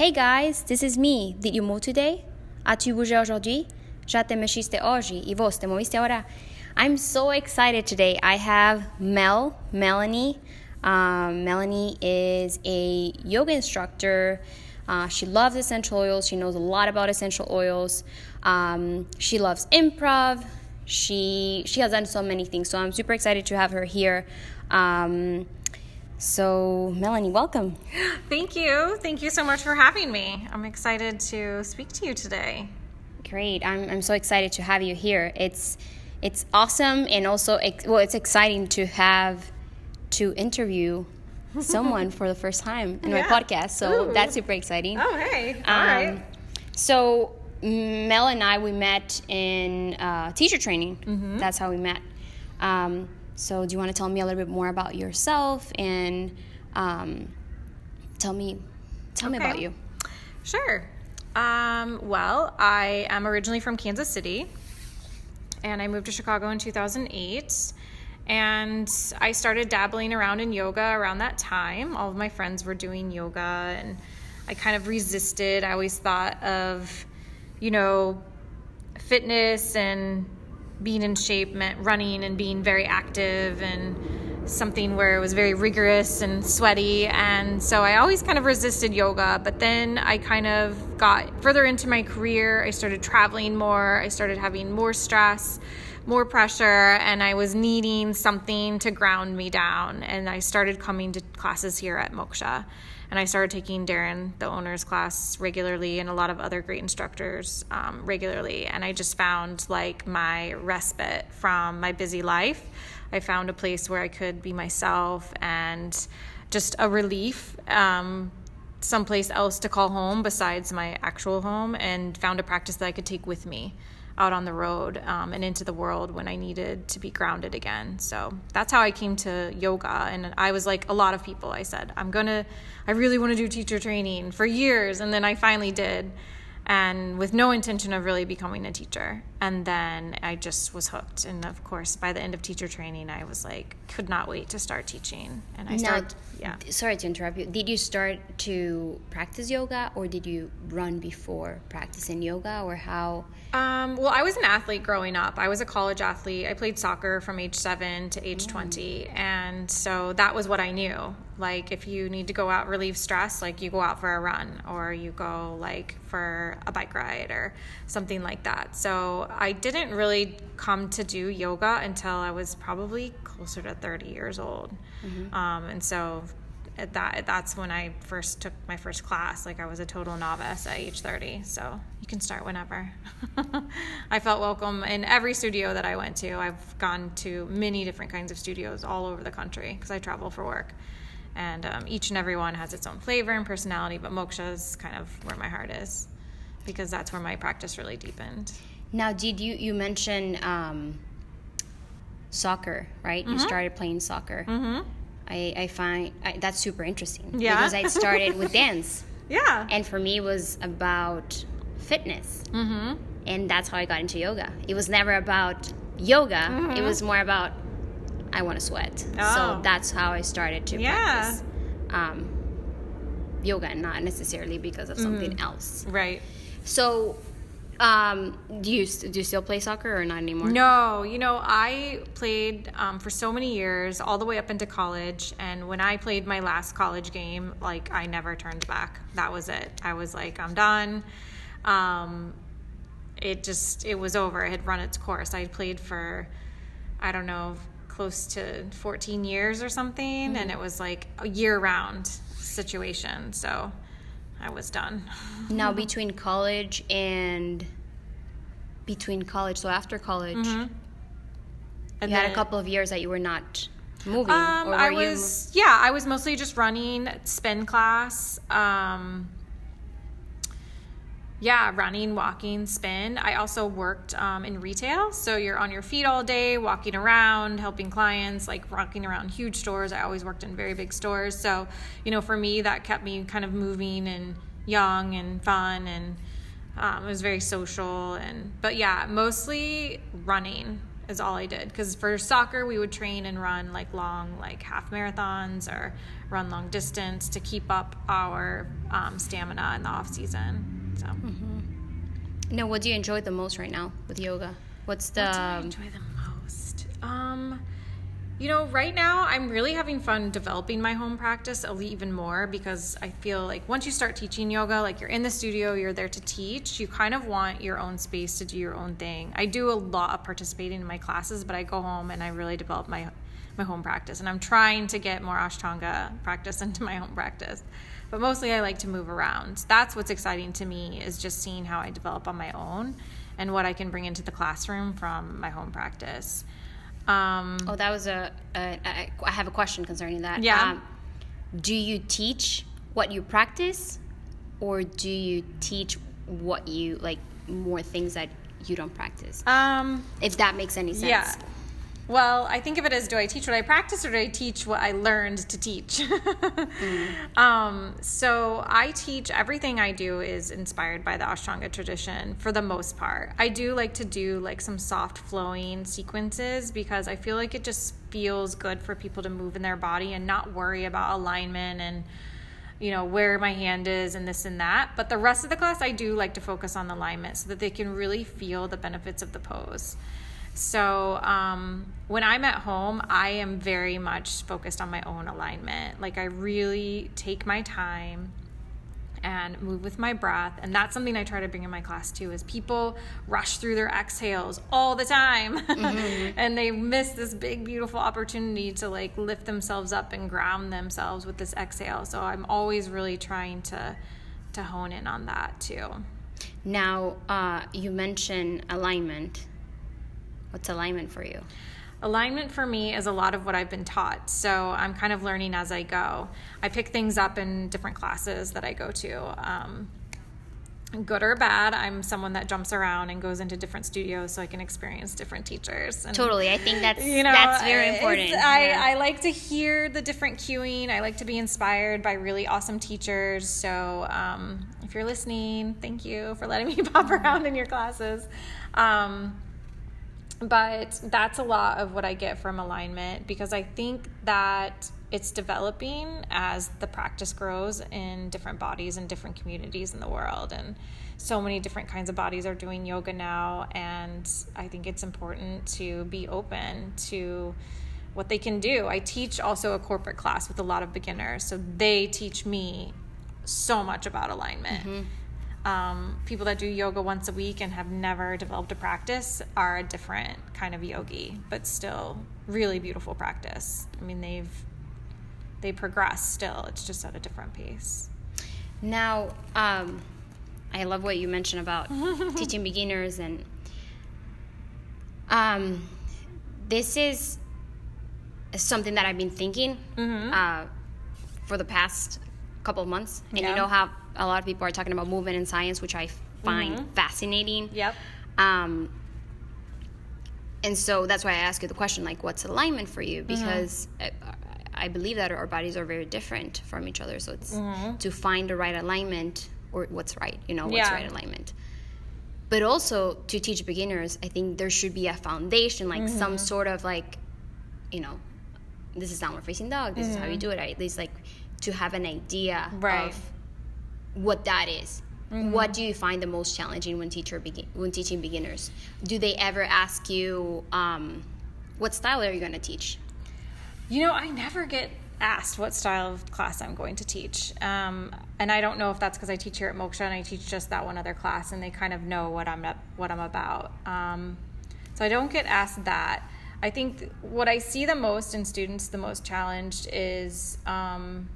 Hey guys, this is me. Did you move today? As-tu bougé aujourd'hui? Já te mexiste hoje e vos te moviste? I'm so excited today. I have Mel, Melanie. Um, Melanie is a yoga instructor. Uh, she loves essential oils. She knows a lot about essential oils. Um, she loves improv. She she has done so many things. So I'm super excited to have her here. Um, so Melanie, welcome. Thank you. Thank you so much for having me. I'm excited to speak to you today. Great. I'm I'm so excited to have you here. It's it's awesome and also well, it's exciting to have to interview someone for the first time in Yeah. my podcast. So Ooh. that's super exciting. Oh, hey. All Um, right. So Mel and I we met in uh, teacher training. Mm-hmm. That's how we met. Um, so do you want to tell me a little bit more about yourself and um, tell me tell me about you? Sure. Um, well, I am originally from Kansas City, and I moved to Chicago in 2008. And I started dabbling around in yoga around that time. All of my friends were doing yoga, and I kind of resisted. I always thought of, you know, fitness and being in shape meant running and being very active and something where it was very rigorous and sweaty. And so I always kind of resisted yoga. But then I kind of got further into my career. I started traveling more, I started having more stress. More pressure, and I was needing something to ground me down. And I started coming to classes here at Moksha and I started taking Darren, the owner's class, regularly, and a lot of other great instructors um, regularly. And I just found like my respite from my busy life. I found a place where I could be myself and just a relief. Um, someplace else to call home besides my actual home and found a practice that I could take with me out on the road um, and into the world when I needed to be grounded again. So that's how I came to yoga. And I was like a lot of people, I said, I'm gonna, I really wanna do teacher training for years. And then I finally did. And with no intention of really becoming a teacher. And then I just was hooked. And of course, by the end of teacher training, I was like, could not wait to start teaching. And I Now, started, yeah. Sorry to interrupt you. Did you start to practice yoga or did you run before practicing yoga or how? Um, well, I was an athlete growing up. I was a college athlete. I played soccer from age seven to age 20. And so that was what I knew. Like, if you need to go out, relieve stress, like you go out for a run or you go like for a bike ride or something like that. So I didn't really come to do yoga until I was probably closer to 30 years old. Um, and so that that's when I first took my first class. Like I was a total novice at age 30. So you can start whenever. I felt welcome in every studio that I went to. I've gone to many different kinds of studios all over the country because I travel for work. And um, each and every one has its own flavor and personality, but Moksha is kind of where my heart is because that's where my practice really deepened. Now, did you you mentioned um, soccer, right? Mm-hmm. You started playing soccer. Mm-hmm. I, I find I, that's super interesting Yeah. because I started with dance, Yeah. and for me it was about fitness, mm-hmm. and that's how I got into yoga. It was never about yoga; it was more about I want to sweat. So. Oh. that's how I started to Yeah. practice um, yoga, and not necessarily because of something Mm-hmm. else. right. So, um, do you do you still play soccer or not anymore? No, you know, I played um, for so many years, all the way up into college. And when I played my last college game, like I never turned back. That was it. I was like, I'm done. Um, it just, it was over. It had run its course. I played for, I don't know, close to 14 years or something. And it was like a year round situation. So I was done. Now between college and between college, so after college, And you had a couple of years that you were not moving. Um, I was yeah, I was mostly just running spin class. Um, yeah, running, walking, spin. I also worked um, in retail, so you're on your feet all day, walking around, helping clients, like walking around huge stores. I always worked in very big stores, so you know, for me, that kept me kind of moving and young and fun, and um, it was very social. And but yeah, mostly running is all I did. Because for soccer, we would train and run like long, like half marathons or run long distance to keep up our um, stamina in the off season. So. Now, what do you enjoy the most right now with yoga? What's the What do I enjoy the most? Um, you know, right now I'm really having fun developing my home practice even more because I feel like once you start teaching yoga, like you're in the studio, you're there to teach, you kind of want your own space to do your own thing. I do a lot of participating in my classes, but I go home and I really develop my my home practice and I'm trying to get more Ashtanga practice into my home practice. But mostly I like to move around. That's what's exciting to me is just seeing how I develop on my own and what I can bring into the classroom from my home practice. Um, Oh, that was a. a, a I have a question concerning that. Yeah. Um, do you teach what you practice, or do you teach what you like more things that you don't practice? um, If that makes any sense. Yeah. Well, I think of it as do I teach what I practice or do I teach what I learned to teach? um, so I teach everything I do is inspired by the Ashtanga tradition for the most part. I do like to do like some soft flowing sequences because I feel like it just feels good for people to move in their body and not worry about alignment and you know where my hand is and this and that but the rest of the class i do like to focus on the alignment so that they can really feel the benefits of the pose so um, when i'm at home i am very much focused on my own alignment. Like i really take my time and move with my breath. And that's something i try to bring in my class too is people rush through their exhales all the time. And they miss this big beautiful opportunity to like lift themselves up and ground themselves with this exhale. So i'm always really trying to to hone in on that too. Now, uh, you mentioned alignment. What's alignment for you? Alignment for me is a lot of what I've been taught. So I'm kind of learning as I go. I pick things up in different classes that I go to. Um, good or bad, I'm someone that jumps around and goes into different studios so I can experience different teachers. And, Totally. I think that's You know, that's very important. I, Yeah. I like to hear the different cueing. I like to be inspired by really awesome teachers. So um, if you're listening, thank you for letting me pop around in your classes. Um, but that's a lot of what I get from alignment because I think that it's developing as the practice grows in different bodies and different communities in the world. And so many different kinds of bodies are doing yoga now. And I think it's important to be open to what they can do. I teach also a corporate class with a lot of beginners. So they teach me so much about alignment mm-hmm. Um, people that do yoga once a week and have never developed a practice are a different kind of yogi, but still really beautiful practice. I mean, they've they progress still. It's just at a different pace. Now, um, I love what you mentioned about teaching beginners, and um, this is something that I've been thinking uh, for the past couple of months. And Yeah. you know how a lot of people are talking about movement and science, which I find mm-hmm. fascinating. Yep. Um, and so that's why I ask you the question, like, what's alignment for you? Mm-hmm. Because I, I believe that our bodies are very different from each other. So it's mm-hmm. to find the right alignment or what's right, you know, what's Yeah. right alignment. But also to teach beginners, I think there should be a foundation, like some sort of like, you know, this is downward facing dog. This is how you do it. At least like to have an idea Right. of what that is. What do you find the most challenging when teacher begin when teaching beginners? Do they ever ask you, um, what style are you going to teach? You know, I never get asked what style of class I'm going to teach. Um, and I don't know if that's because I teach here at Moksha and I teach just that one other class and they kind of know what I'm what I'm about. Um, so I don't get asked that. I think th- what I see the most in students, the most challenged is um,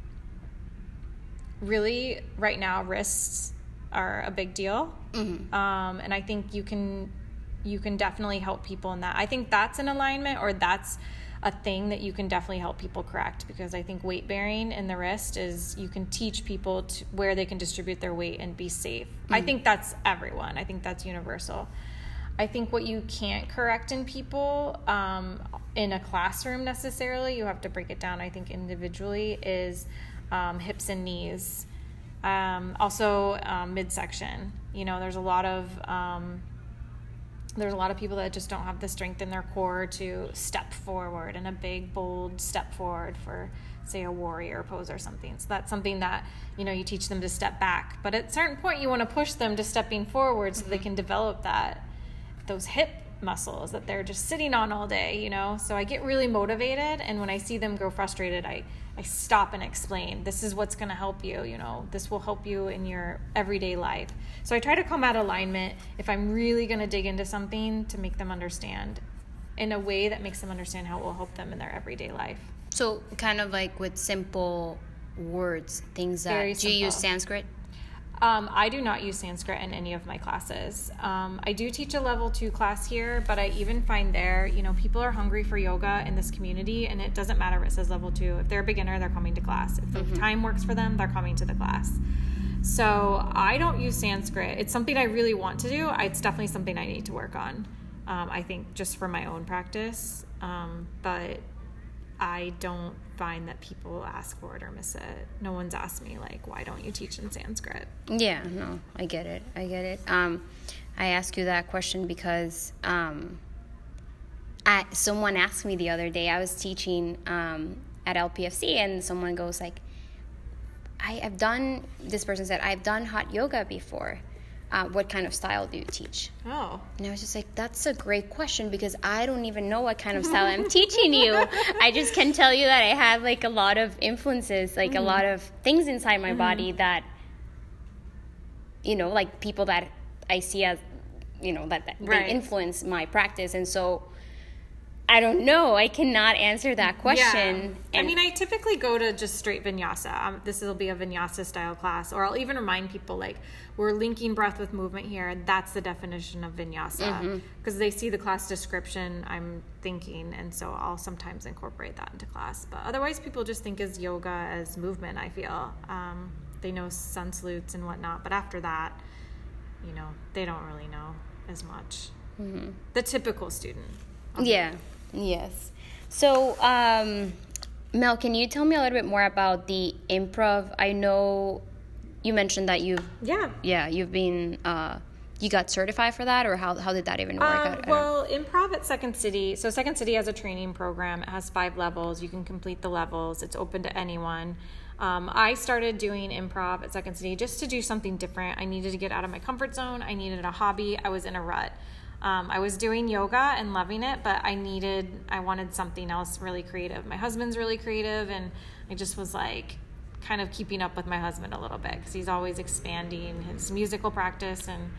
really right now wrists are a big deal. Um, and i think you can you can definitely help people in that. I think that's an alignment or that's a thing that you can definitely help people correct because i think weight bearing in the wrist is you can teach people to where they can distribute their weight and be safe. I think that's everyone. I think that's universal. I think what you can't correct in people um, in a classroom necessarily, you have to break it down, I think, individually, is um, hips and knees. Um, also, um, midsection. You know, there's a lot of um, there's a lot of people that just don't have the strength in their core to step forward and a big bold step forward for say a warrior pose or something so that's something that you know you teach them to step back but at a certain point you want to push them to stepping forward so mm-hmm. they can develop that those hip muscles that they're just sitting on all day you know so i get really motivated and when i see them grow frustrated i I stop and explain this is what's going to help you, you know, this will help you in your everyday life. So I try to come at alignment if I'm really going to dig into something to make them understand in a way that makes them understand how it will help them in their everyday life. So kind of like with simple words, things that Very do you use Sanskrit? Um, I do not use Sanskrit in any of my classes. Um, I do teach a level two class here, but I even find there, you know, people are hungry for yoga in this community, and it doesn't matter if it says level two. If they're a beginner, they're coming to class. If the mm-hmm. time works for them, they're coming to the class. So I don't use Sanskrit. It's something I really want to do. It's definitely something I need to work on. Um, I think just for my own practice, um, but I don't find that people ask for it or miss it. No one's asked me like, why don't you teach in Sanskrit? Yeah, no, I get it. I get it. Um, I ask you that question because um, I, someone asked me the other day. I was teaching um, at LPFC, and someone goes like, "I have done." This person said, "I've done hot yoga before." Uh, what kind of style do you teach? Oh. And I was just like, that's a great question because I don't even know what kind of style I'm teaching you. I just can tell you that I have like a lot of influences, like mm-hmm. a lot of things inside my mm-hmm. body that, you know, like people that I see as, you know, that, that right. they influence my practice. And so, I don't know. I cannot answer that question. Yeah. I mean, I typically go to just straight vinyasa. Um, this will be a vinyasa style class, or I'll even remind people like we're linking breath with movement here. That's the definition of vinyasa because mm-hmm. they see the class description. I'm thinking, and so I'll sometimes incorporate that into class. But otherwise, people just think as yoga as movement. I feel um, they know sun salutes and whatnot, but after that, you know, they don't really know as much. Mm-hmm. The typical student. Yeah. Yes. So, um, Mel, can you tell me a little bit more about the improv? I know you mentioned that you've yeah yeah you've been uh, you got certified for that, or how how did that even work? Um, well, improv at Second City. So Second City has a training program. It has five levels. You can complete the levels. It's open to anyone. Um, I started doing improv at Second City just to do something different. I needed to get out of my comfort zone. I needed a hobby. I was in a rut. Um, I was doing yoga and loving it, but I needed, I wanted something else really creative. My husband's really creative, and I just was like, kind of keeping up with my husband a little bit because he's always expanding his musical practice and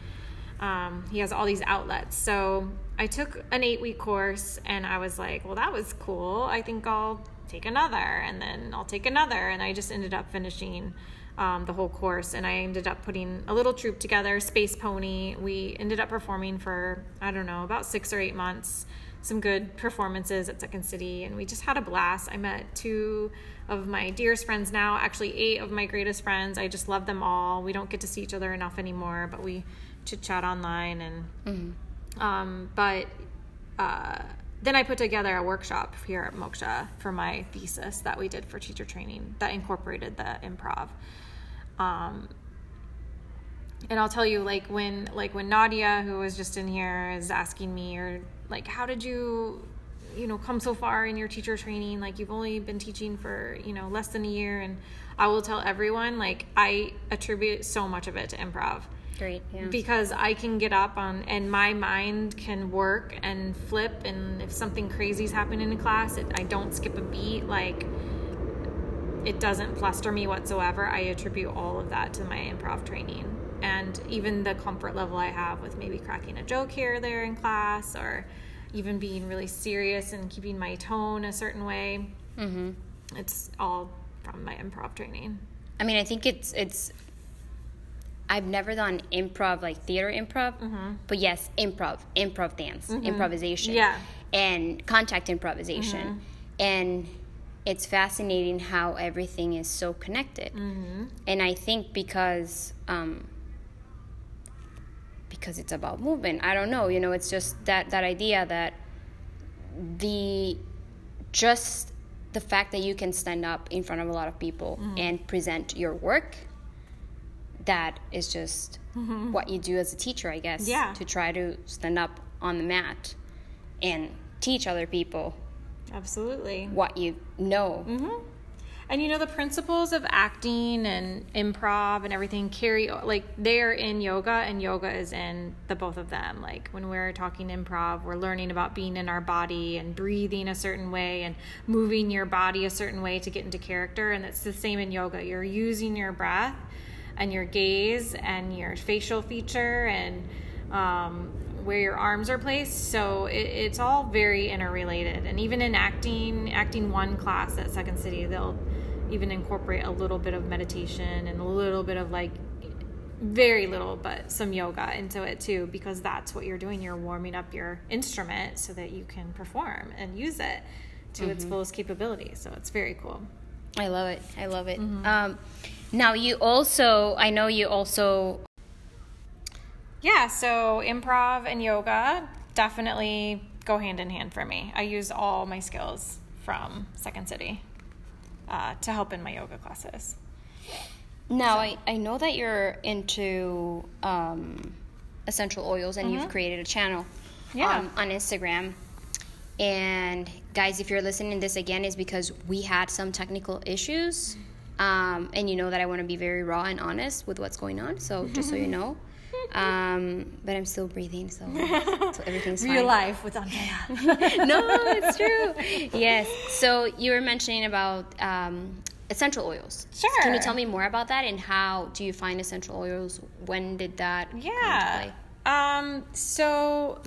um, he has all these outlets. So I took an eight week course and I was like, well, that was cool. I think I'll take another and then I'll take another. And I just ended up finishing um, the whole course, and I ended up putting a little troupe together, Space Pony. We ended up performing for I don't know about six or eight months, some good performances at Second City, and we just had a blast. I met two of my dearest friends now, actually eight of my greatest friends. I just love them all. We don't get to see each other enough anymore, but we chit chat online and. Mm-hmm. Um, but uh, then I put together a workshop here at Moksha for my thesis that we did for teacher training that incorporated the improv. Um, and I'll tell you, like when like when Nadia, who was just in here, is asking me, or like, how did you, you know, come so far in your teacher training? Like you've only been teaching for you know less than a year, and I will tell everyone, like I attribute so much of it to improv. Great, yeah. Because I can get up on, and my mind can work and flip, and if something crazy is happening in class, it, I don't skip a beat. Like it doesn't fluster me whatsoever. I attribute all of that to my improv training. And even the comfort level I have with maybe cracking a joke here or there in class, or even being really serious and keeping my tone a certain way, mm-hmm. it's all from my improv training. I mean, I think it's it's. I've never done improv like theater improv, mm-hmm. but yes, improv, improv dance, mm-hmm. improvisation, yeah, and contact improvisation, mm-hmm. and it's fascinating how everything is so connected. Mm-hmm. And I think because um, because it's about movement, I don't know. You know, it's just that that idea that the just the fact that you can stand up in front of a lot of people mm-hmm. and present your work that is just mm-hmm. what you do as a teacher i guess yeah to try to stand up on the mat and teach other people Absolutely. what you know. Mm-hmm. And you know the principles of acting and improv and everything carry like they're in yoga and yoga is in the both of them. Like when we're talking improv, we're learning about being in our body and breathing a certain way and moving your body a certain way to get into character and it's the same in yoga. You're using your breath and your gaze and your facial feature and um, where your arms are placed. So it, it's all very interrelated. And even in acting, acting one class at Second City, they'll even incorporate a little bit of meditation and a little bit of like very little, but some yoga into it too, because that's what you're doing. You're warming up your instrument so that you can perform and use it to its fullest capability. So it's very cool. I love it. I love it. Um, now you also, I know you also. Yeah, so improv and yoga definitely go hand in hand for me. I use all my skills from Second City uh, to help in my yoga classes. Now I, I know that you're into um, essential oils and you've created a channel Yeah. um, on Instagram. And guys, if you're listening to this again, is because we had some technical issues. Um, and you know that I want to be very raw and honest with what's going on. So just so you know. Um, but I'm still breathing, so, so everything's fine. life with Andrea. no, it's true. Yes. So you were mentioning about um, essential oils. Sure. Can you tell me more about that and how do you find essential oils? When did that come into Yeah. play? Um, so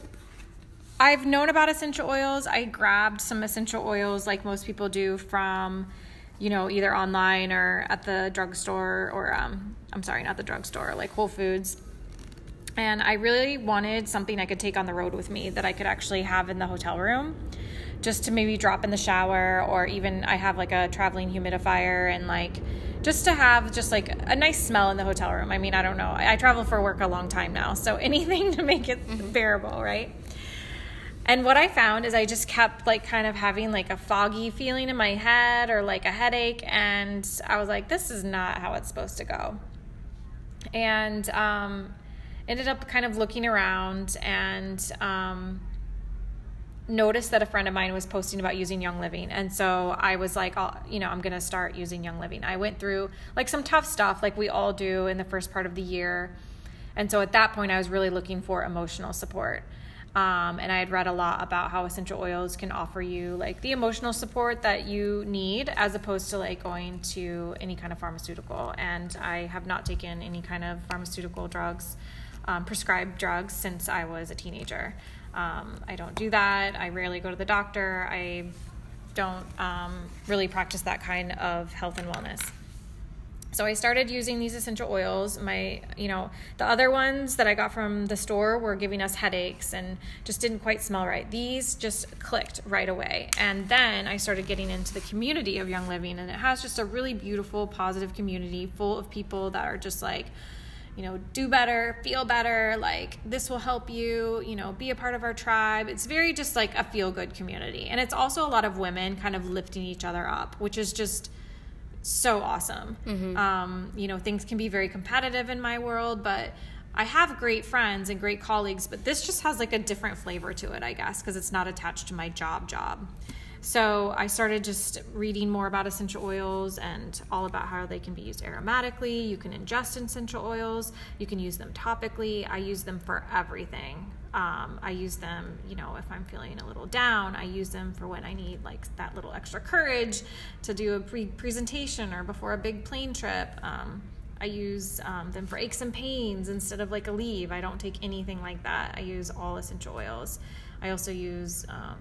I've known about essential oils. I grabbed some essential oils like most people do from, you know, either online or at the drugstore or um, I'm sorry, not the drugstore, like Whole Foods. And I really wanted something I could take on the road with me that I could actually have in the hotel room just to maybe drop in the shower or even I have like a traveling humidifier and like just to have just like a nice smell in the hotel room. I mean, I don't know. I, I travel for work a long time now, so anything to make it bearable, right? And what I found is I just kept like kind of having like a foggy feeling in my head or like a headache and I was like this is not how it's supposed to go and um, ended up kind of looking around and um, noticed that a friend of mine was posting about using Young Living, and so I was like, oh, you know, I'm gonna start using Young Living. I went through like some tough stuff, like we all do in the first part of the year, and so at that point, I was really looking for emotional support. Um, and I had read a lot about how essential oils can offer you like the emotional support that you need as opposed to like going to any kind of pharmaceutical. And I have not taken any kind of pharmaceutical drugs, um, prescribed drugs, since I was a teenager. Um, I don't do that. I rarely go to the doctor. I don't um, really practice that kind of health and wellness. So I started using these essential oils. My, you know, the other ones that I got from the store were giving us headaches and just didn't quite smell right. These just clicked right away. And then I started getting into the community of Young Living, and it has just a really beautiful, positive community full of people that are just like, you know, do better, feel better, like this will help you, you know, be a part of our tribe. It's very just like a feel good community. And it's also a lot of women kind of lifting each other up, which is just so awesome. Um, you know, things can be very competitive in my world, but I have great friends and great colleagues, but this just has like a different flavor to it, I guess, because it's not attached to my job job. So I started just reading more about essential oils and all about how they can be used aromatically. You can ingest essential oils. You can use them topically. I use them for everything. Um, I use them, you know, if I'm feeling a little down. I use them for when I need like that little extra courage to do a pre- presentation or before a big plane trip. Um, I use um, them for aches and pains instead of like Aleve. I don't take anything like that. I use all essential oils. I also use um,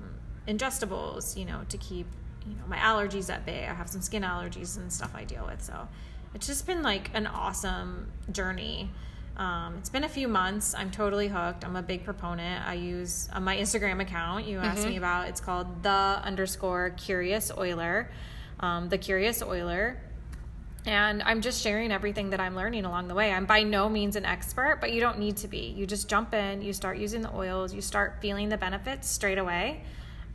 ingestibles, you know, to keep you know my allergies at bay. I have some skin allergies and stuff I deal with, so it's just been like an awesome journey. Um, it's been a few months. I'm totally hooked. I'm a big proponent. I use uh, my Instagram account you asked me about. It's called the underscore curious oiler, um, the curious oiler. And I'm just sharing everything that I'm learning along the way. I'm by no means an expert, but you don't need to be. You just jump in, you start using the oils, you start feeling the benefits straight away.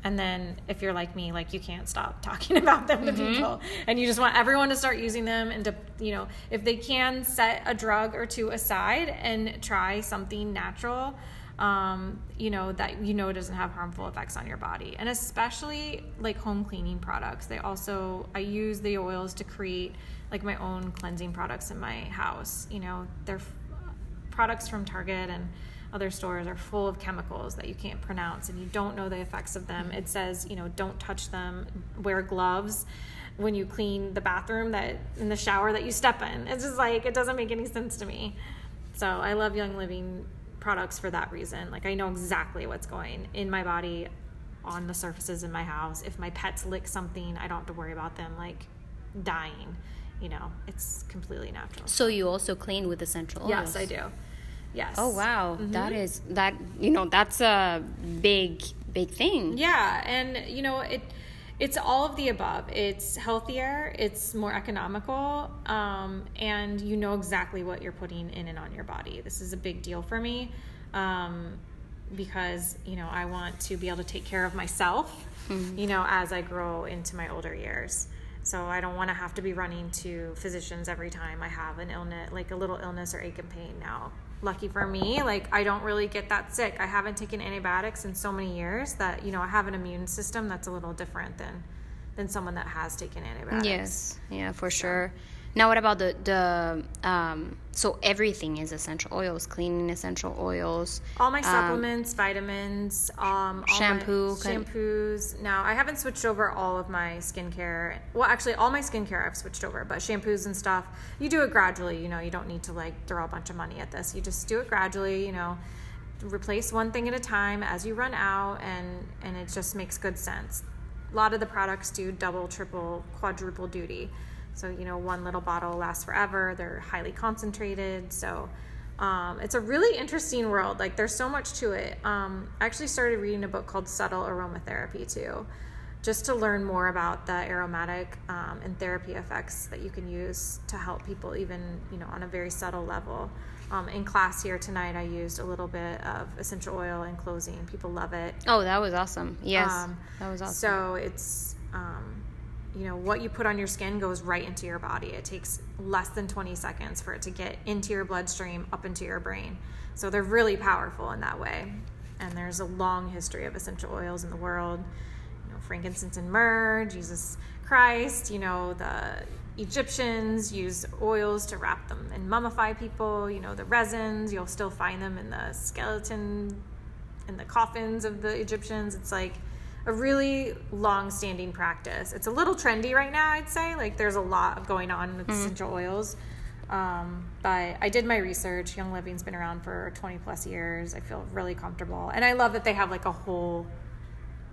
And then if you're like me, like you can't stop talking about them to people and you just want everyone to start using them and to, you know, if they can set a drug or two aside and try something natural um, you know, that you know doesn't have harmful effects on your body. And especially like home cleaning products. They also, I use the oils to create like my own cleansing products in my house. You know, they're f- products from Target and other stores are full of chemicals that you can't pronounce and you don't know the effects of them. It says, you know, don't touch them, wear gloves when you clean the bathroom that in the shower that you step in. It's just like it doesn't make any sense to me. So I love Young Living products for that reason. Like I know exactly what's going in my body on the surfaces in my house. If my pets lick something, I don't have to worry about them like dying. You know, it's completely natural. So you also clean with essential oils? Yes, I do. Yes. Oh wow, that is that you know that's a big big thing. Yeah, and you know it. It's all of the above. It's healthier. It's more economical, um, and you know exactly what you're putting in and on your body. This is a big deal for me um, because you know I want to be able to take care of myself. You know, as I grow into my older years. So I don't want to have to be running to physicians every time I have an illness, like a little illness or ache and pain now. Lucky for me, like I don't really get that sick. I haven't taken antibiotics in so many years that, you know, I have an immune system that's a little different than than someone that has taken antibiotics. Yes, yeah, for sure. Now, what about the the um, so everything is essential oils, cleaning essential oils. All my supplements, vitamins, um, all Shampoo, shampoos. Now I haven't switched over all of my skincare. Well, actually, all my skincare I've switched over, but shampoos and stuff, you do it gradually. You know, you don't need to like throw a bunch of money at this. You just do it gradually. You know, replace one thing at a time as you run out, and and it just makes good sense. A lot of the products do double, triple, quadruple duty. So, you know, one little bottle lasts forever. They're highly concentrated. So, um, it's a really interesting world. Like, there's so much to it. Um, I actually started reading a book called Subtle Aromatherapy, too, just to learn more about the aromatic um, and therapy effects that you can use to help people, even, you know, on a very subtle level. Um, in class here tonight, I used a little bit of essential oil in closing. People love it. Oh, that was awesome. Yes, Um, that was awesome. So it's, um, you know, what you put on your skin goes right into your body. It takes less than 20 seconds for it to get into your bloodstream, up into your brain. So they're really powerful in that way. And there's a long history of essential oils in the world. You know, frankincense and myrrh, Jesus Christ, you know, the Egyptians used oils to wrap them and mummify people. You know, the resins, you'll still find them in the skeleton in the coffins of the Egyptians. It's like a really long standing practice. It's a little trendy right now, I'd say. Like there's a lot going on with essential oils. Um, but I did my research. Young Living's been around for 20 plus years. I feel really comfortable. And I love that they have like a whole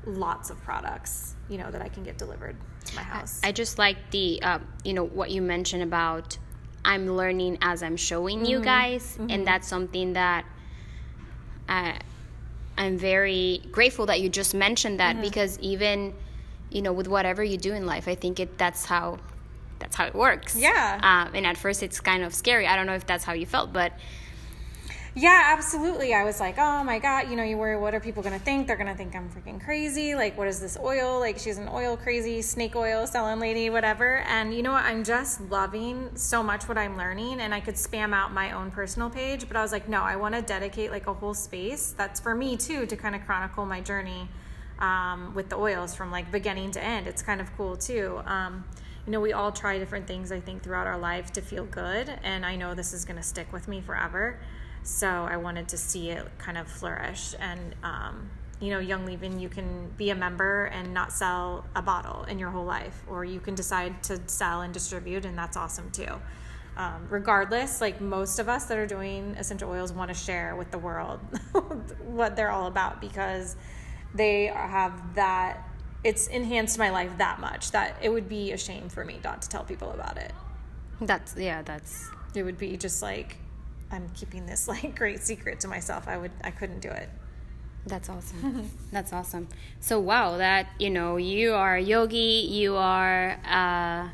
lots of products, you know, that I can get delivered to my house. I just like the, uh, you know, what you mentioned about I'm learning as I'm showing you guys, and that's something that I, I'm very grateful that you just mentioned that because even, you know, with whatever you do in life, I think it that's how, that's how it works. Yeah. Um, and at first, it's kind of scary. I don't know if that's how you felt, but Yeah, absolutely. I was like, oh my God, you know, you worry, what are people going to think? They're going to think I'm freaking crazy. Like, what is this oil? Like, she's an oil crazy snake oil selling lady, whatever. And you know what? I'm just loving so much what I'm learning. And I could spam out my own personal page, but I was like, no, I want to dedicate like a whole space that's for me too to kind of chronicle my journey um, with the oils from like beginning to end. It's kind of cool too. Um, you know, we all try different things, I think, throughout our life to feel good. And I know this is going to stick with me forever. So I wanted to see it kind of flourish. And, um, you know, Young Living, you can be a member and not sell a bottle in your whole life, or you can decide to sell and distribute, and that's awesome too. Um, regardless, like most of us that are doing essential oils want to share with the world what they're all about because they have that, it's enhanced my life that much that it would be a shame for me not to tell people about it that's, yeah, that's, it would be just like i'm keeping this like great secret to myself i would i couldn't do it That's awesome. That's awesome. So wow, that you know, you are a yogi, you are uh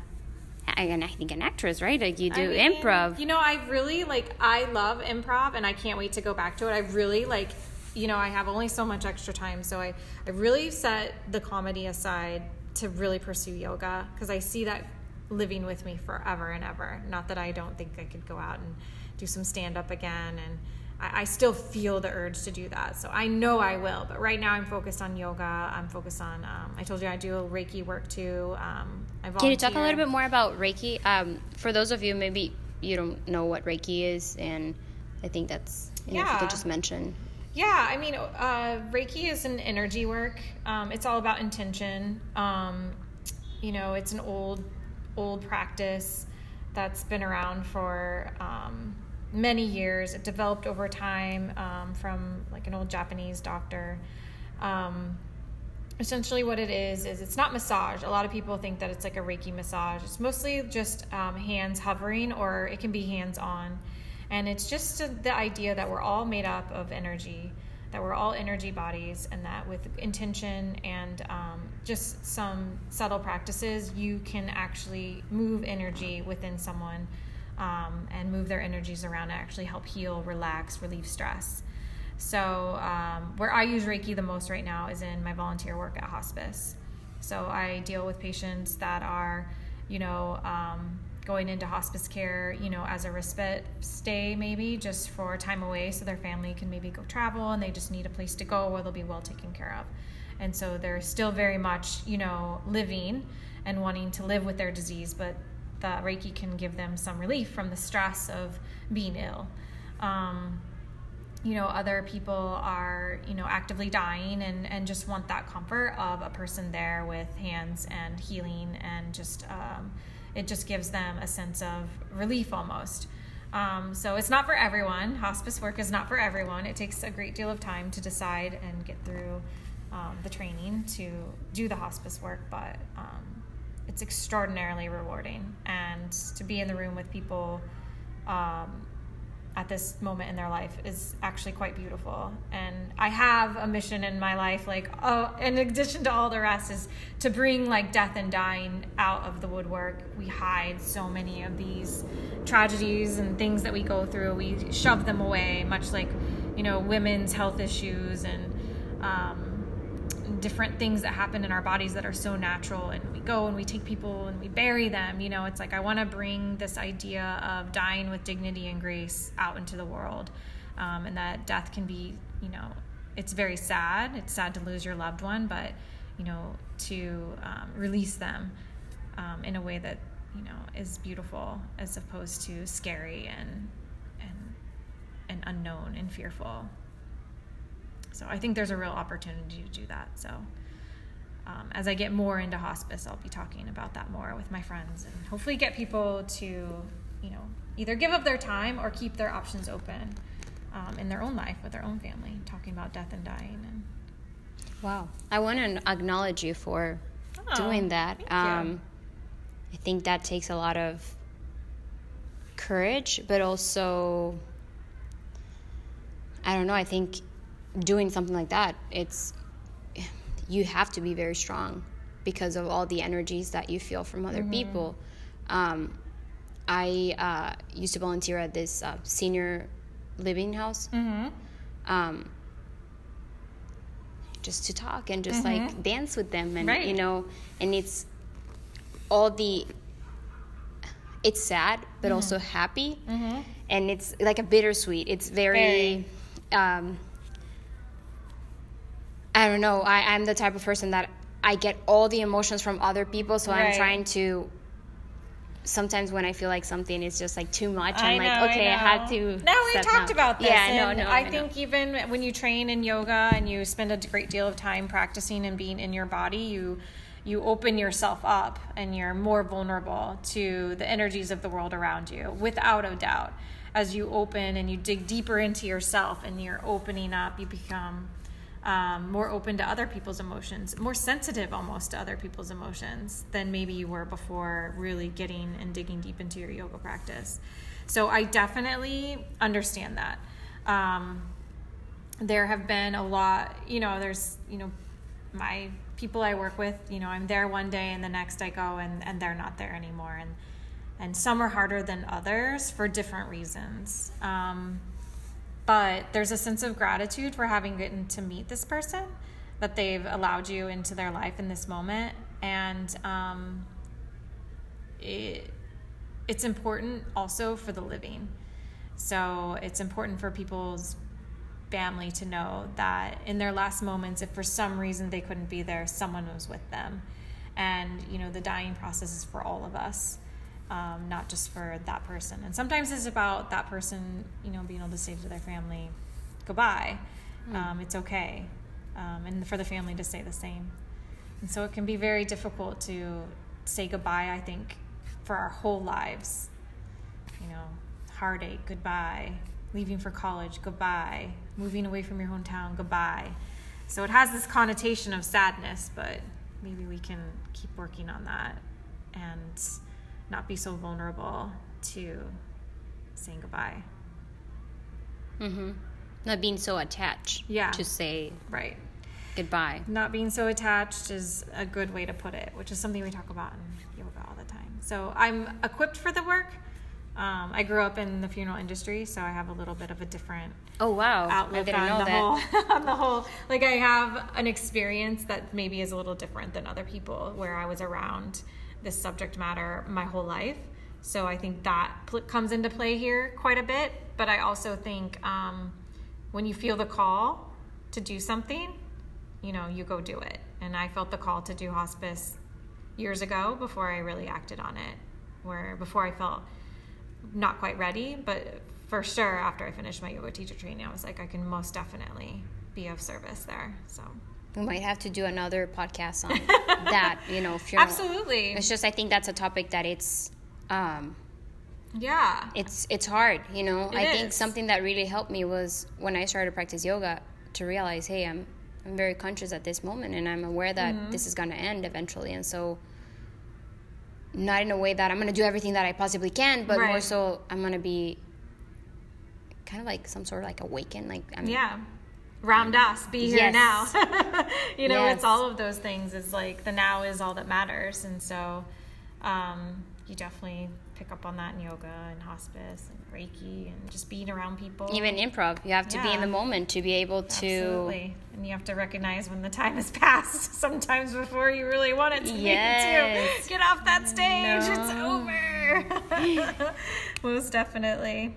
and I think an actress, right? Like you do I mean, improv. you know i really like i love improv and i can't wait to go back to it i really like you know i have only so much extra time so i i really set the comedy aside to really pursue yoga because i see that living with me forever and ever not that i don't think i could go out and do some stand up again and I, I still feel the urge to do that. So I know I will. But right now I'm focused on yoga. I'm focused on. Um, I told you I do Reiki work too. Um, Can you talk a little bit more about Reiki? Um, for those of you maybe you don't know what Reiki is, and I think that's you know, if you could just mention. Yeah, I mean, uh, Reiki is an energy work. Um, it's all about intention. Um, you know, it's an old, old practice that's been around for um, many years. It developed over time um, from like an old Japanese doctor. Um, essentially, what it is is it's not massage. A lot of people think that it's like a Reiki massage. It's mostly just um, hands hovering, or it can be hands on. And it's just the idea that we're all made up of energy, that we're all energy bodies, and that with intention and um, just some subtle practices, you can actually move energy within someone um, and move their energies around and actually help heal, relax, relieve stress. So, um, where I use Reiki the most right now is in my volunteer work at hospice. So, I deal with patients that are, you know, um, going into hospice care, you know, as a respite stay, maybe just for time away so their family can maybe go travel and they just need a place to go where they'll be well taken care of. And so they're still very much, you know, living and wanting to live with their disease, but the Reiki can give them some relief from the stress of being ill. Um, you know, other people are, you know, actively dying and, and just want that comfort of a person there with hands and healing and just, um, it just gives them a sense of relief almost. Um, so it's not for everyone. Hospice work is not for everyone. It takes a great deal of time to decide and get through um, the training to do the hospice work, but um, it's extraordinarily rewarding. And to be in the room with people um, at this moment in their life is actually quite beautiful. And I have a mission in my life, like, oh, in addition to all the rest, is to bring like death and dying out of the woodwork. We hide so many of these tragedies and things that we go through. We shove them away, much like, you know, women's health issues and, um, different things that happen in our bodies that are so natural and we go and we take people and we bury them you know? It's like i want to bring this idea of dying with dignity and grace out into the world um, and that death can be you know it's very sad. It's sad to lose your loved one but you know to um, release them um, in a way that you know is beautiful as opposed to scary and and and unknown and fearful so I think there's a real opportunity to do that. So um, as I get more into hospice, I'll be talking about that more with my friends and hopefully get people to, you know, either give up their time or keep their options open um, in their own life with their own family, talking about death and dying. And wow, I want to acknowledge you for oh, doing that. Um, I think that takes a lot of courage, but also, I don't know. I think doing something like that, it's you have to be very strong because of all the energies that you feel from other mm-hmm. people. Um, I uh, used to volunteer at this uh, senior living house. Mm-hmm. Um, just to talk and just mm-hmm. like dance with them and right. you know and it's all the it's sad but mm-hmm. also happy mm-hmm. and it's like a bittersweet it's very, very. Um, I don't know. I, I'm the type of person that I get all the emotions from other people, so right. I'm trying to. Sometimes when I feel like something is just like too much, I'm like, okay, I, I, have to. No, we talked about this. Yeah, no, no. I, I think even when you train in yoga and you spend a great deal of time practicing and being in your body, you you open yourself up and you're more vulnerable to the energies of the world around you, without a doubt. As you open and you dig deeper into yourself and you're opening up, you become um, more open to other people's emotions, more sensitive almost to other people's emotions than maybe you were before really getting and digging deep into your yoga practice. So I definitely understand that. Um, there have been a lot, you know, there's, you know, my people I work with, you know, I'm there one day and the next I go and, and they're not there anymore. And, and some are harder than others for different reasons. Um, but there's a sense of gratitude for having gotten to meet this person that they've allowed you into their life in this moment. And um, it, it's important also for the living. So it's important for people's family to know that in their last moments, if for some reason they couldn't be there, someone was with them. And, you know, the dying process is for all of us, um, not just for that person. And sometimes it's about that person, you know, being able to say to their family, goodbye. Mm. Um, it's okay. Um, and for the family to say the same. And so it can be very difficult to say goodbye, I think, for our whole lives. You know, heartache, goodbye. Leaving for college, goodbye. Moving away from your hometown, goodbye. So it has this connotation of sadness, but maybe we can keep working on that and not be so vulnerable to saying goodbye. Mm-hmm. Not being so attached. Yeah. To say right goodbye. Not being so attached is a good way to put it, which is something we talk about in yoga all the time. So I'm equipped for the work. Um, I grew up in the funeral industry, so I have a little bit of a different oh wow outlook on the that. whole on the whole. Like I have an experience that maybe is a little different than other people, where I was around this subject matter my whole life. So I think that pl- comes into play here quite a bit. But I also think um, when you feel the call to do something, you know, you go do it. And I felt the call to do hospice years ago before I really acted on it, where before I felt not quite ready, but for sure after I finished my yoga teacher training, I was like, I can most definitely be of service there. So we might have to do another podcast on that, you know, funeral. Absolutely. It's just I think that's a topic that it's um yeah. It's it's hard, you know. It I is. think something that really helped me was when I started to practice yoga to realize, hey, I'm I'm very conscious at this moment and I'm aware that mm-hmm. this is going to end eventually. And so, not in a way that I'm going to do everything that I possibly can, but right. more so I'm going to be kind of like some sort of like awakened. Like, I'm, yeah. Ram Dass, be here yes. now. you know, yes. it's all of those things. it's like the now is all that matters. And so, um, you definitely pick up on that in yoga and hospice and Reiki and just being around people. Even improv, you have to yeah. be in the moment to be able to. Absolutely. And you have to recognize when the time has passed sometimes before you really want it to yes. be too. Get off that stage, no. it's over. Most definitely.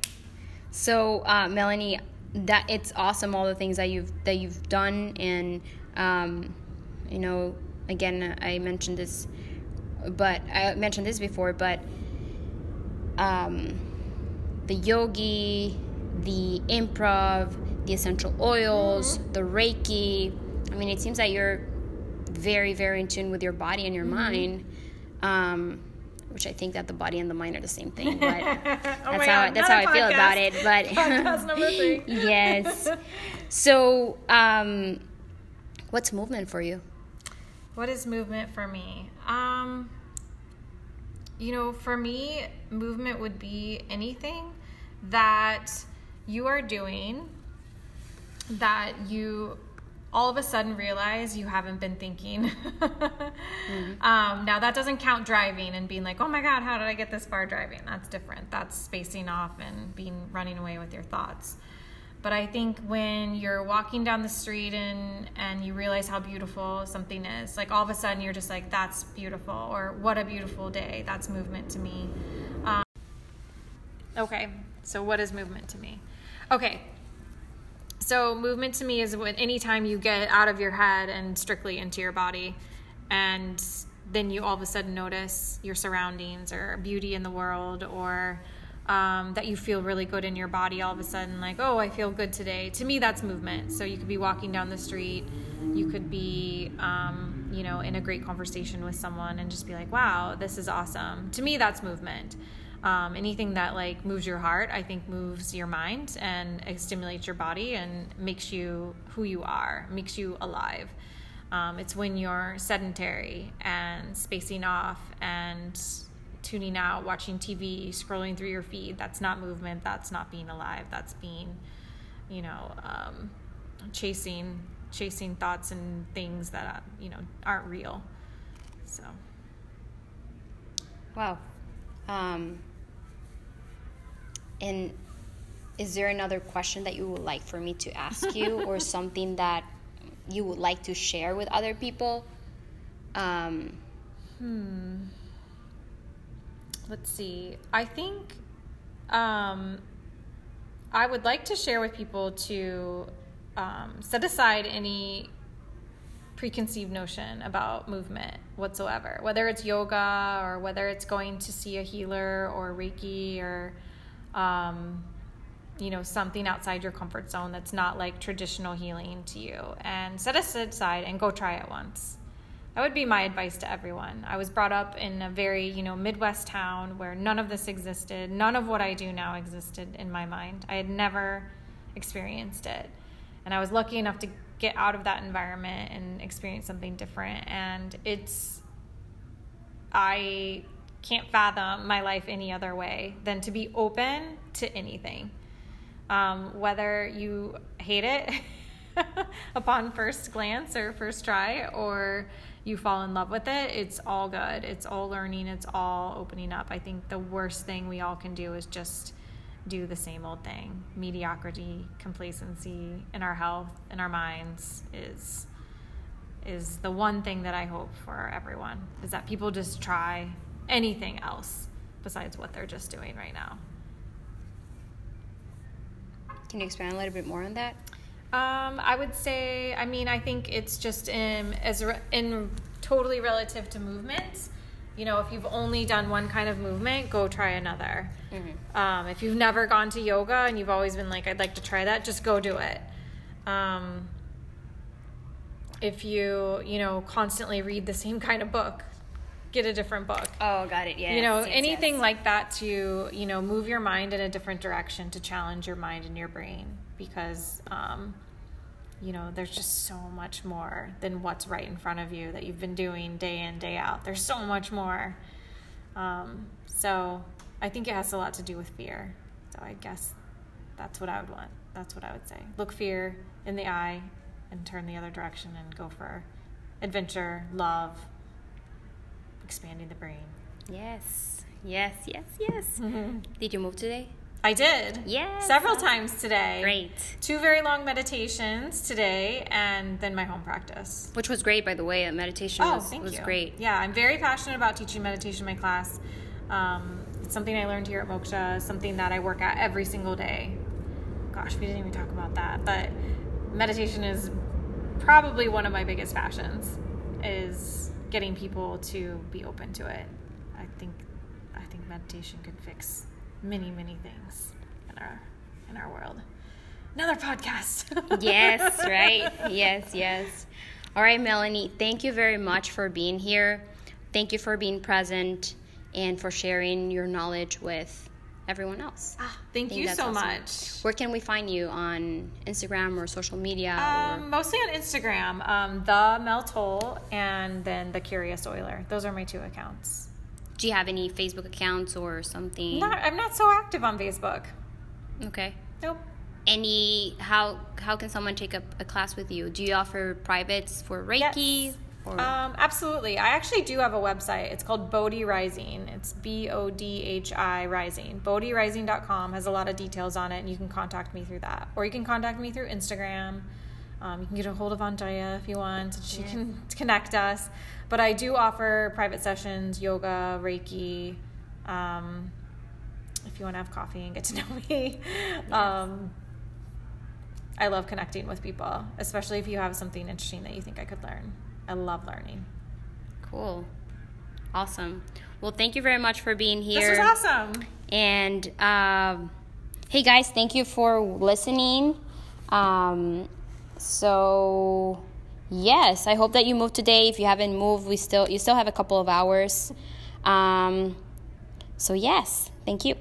So, uh, Melanie, that it's awesome all the things that you've that you've done and um, you know again I mentioned this but I mentioned this before, but um, the yogi, the improv, the essential oils, mm-hmm. the Reiki. I mean, it seems that you're very, very in tune with your body and your mm-hmm. mind. Um, which I think that the body and the mind are the same thing, but oh that's how God, that's how I feel about it. But podcast number three. yes. So, um, what's movement for you? What is movement for me? Um, you know, for me, movement would be anything that you are doing that you all of a sudden realize you haven't been thinking. mm-hmm. um, now, that doesn't count driving and being like, oh my God, how did I get this far driving? That's different. That's spacing off and being running away with your thoughts. But I think when you're walking down the street and and you realize how beautiful something is, like all of a sudden you're just like, "That's beautiful," or "What a beautiful day." That's movement to me. Um, okay, so what is movement to me? Okay, so movement to me is when anytime you get out of your head and strictly into your body, and then you all of a sudden notice your surroundings or beauty in the world or um, that you feel really good in your body all of a sudden, like, oh, I feel good today. To me, that's movement. So you could be walking down the street, you could be, um, you know, in a great conversation with someone and just be like, wow, this is awesome. To me, that's movement. Um, anything that like moves your heart, I think moves your mind and stimulates your body and makes you who you are, makes you alive. Um, it's when you're sedentary and spacing off and tuning out, watching TV, scrolling through your feed. That's not movement. That's not being alive. That's being, you know, um, chasing chasing thoughts and things that uh, you know aren't real. So. Wow. Um, and is there another question that you would like for me to ask you, or something that you would like to share with other people? Um, hmm let's see. I think um, I would like to share with people to um, set aside any preconceived notion about movement whatsoever, whether it's yoga or whether it's going to see a healer or Reiki or, um, you know, something outside your comfort zone that's not like traditional healing to you. And set it aside and go try it once. That would be my advice to everyone. I was brought up in a very, you know, Midwest town where none of this existed. None of what I do now existed in my mind. I had never experienced it. And I was lucky enough to get out of that environment and experience something different. And it's, I can't fathom my life any other way than to be open to anything. Um, whether you hate it upon first glance or first try, or you fall in love with it, it's all good. It's all learning, it's all opening up. I think the worst thing we all can do is just do the same old thing. Mediocrity, complacency in our health, in our minds is is the one thing that I hope for everyone is that people just try anything else besides what they're just doing right now. Can you expand a little bit more on that? Um, I would say, I mean, I think it's just in as re- in totally relative to movements you know, if you've only done one kind of movement, go try another. Mm-hmm. Um, if you've never gone to yoga and you've always been like, I'd like to try that, just go do it. Um, if you, you know, constantly read the same kind of book, get a different book. Oh, got it. Yeah. You know, yes, anything yes. like that to, you know, move your mind in a different direction to challenge your mind and your brain because, um, you know, there's just so much more than what's right in front of you that you've been doing day in, day out. There's so much more. Um, so I think it has a lot to do with fear. So I guess that's what I would want. That's what I would say. Look fear in the eye and turn the other direction and go for adventure, love, expanding the brain. Yes, yes, yes, yes. Mm-hmm. Did you move today? I did. Yes. Several times today. Great. Two very long meditations today and then my home practice. Which was great, by the way. Meditation oh, was, was great. Yeah, I'm very passionate about teaching meditation in my class. Um, it's something I learned here at Moksha, something that I work at every single day. Gosh, we didn't even talk about that. But meditation is probably one of my biggest passions is getting people to be open to it. I think I think meditation could fix many, many things in our in our world. Another podcast. yes, right. Yes, yes. All right, Melanie, thank you very much for being here. Thank you for being present and for sharing your knowledge with everyone else. Ah, thank you so awesome. much. Where can we find you on Instagram or social media? Um, or? Mostly on Instagram, um, the Mel Toll and then the Curious Oiler. Those are my two accounts do you have any Facebook accounts or something? Not, I'm not so active on Facebook. Okay. Nope. Any how how can someone take a, a class with you? Do you offer privates for Reiki? Yes. Um, absolutely. I actually do have a website. It's called Bodhi Rising. It's B O D H I Rising. BodhiRising.com has a lot of details on it, and you can contact me through that. Or you can contact me through Instagram. Um, you can get a hold of Andrea if you want. She yeah. can connect us. But I do offer private sessions, yoga, Reiki. Um, if you want to have coffee and get to know me. Yes. Um, I love connecting with people, especially if you have something interesting that you think I could learn. I love learning. Cool. Awesome. Well, thank you very much for being here. This was awesome. And um, hey, guys, thank you for listening. Um, so yes, I hope that you move today. If you haven't moved, we still you still have a couple of hours. Um, so yes, thank you.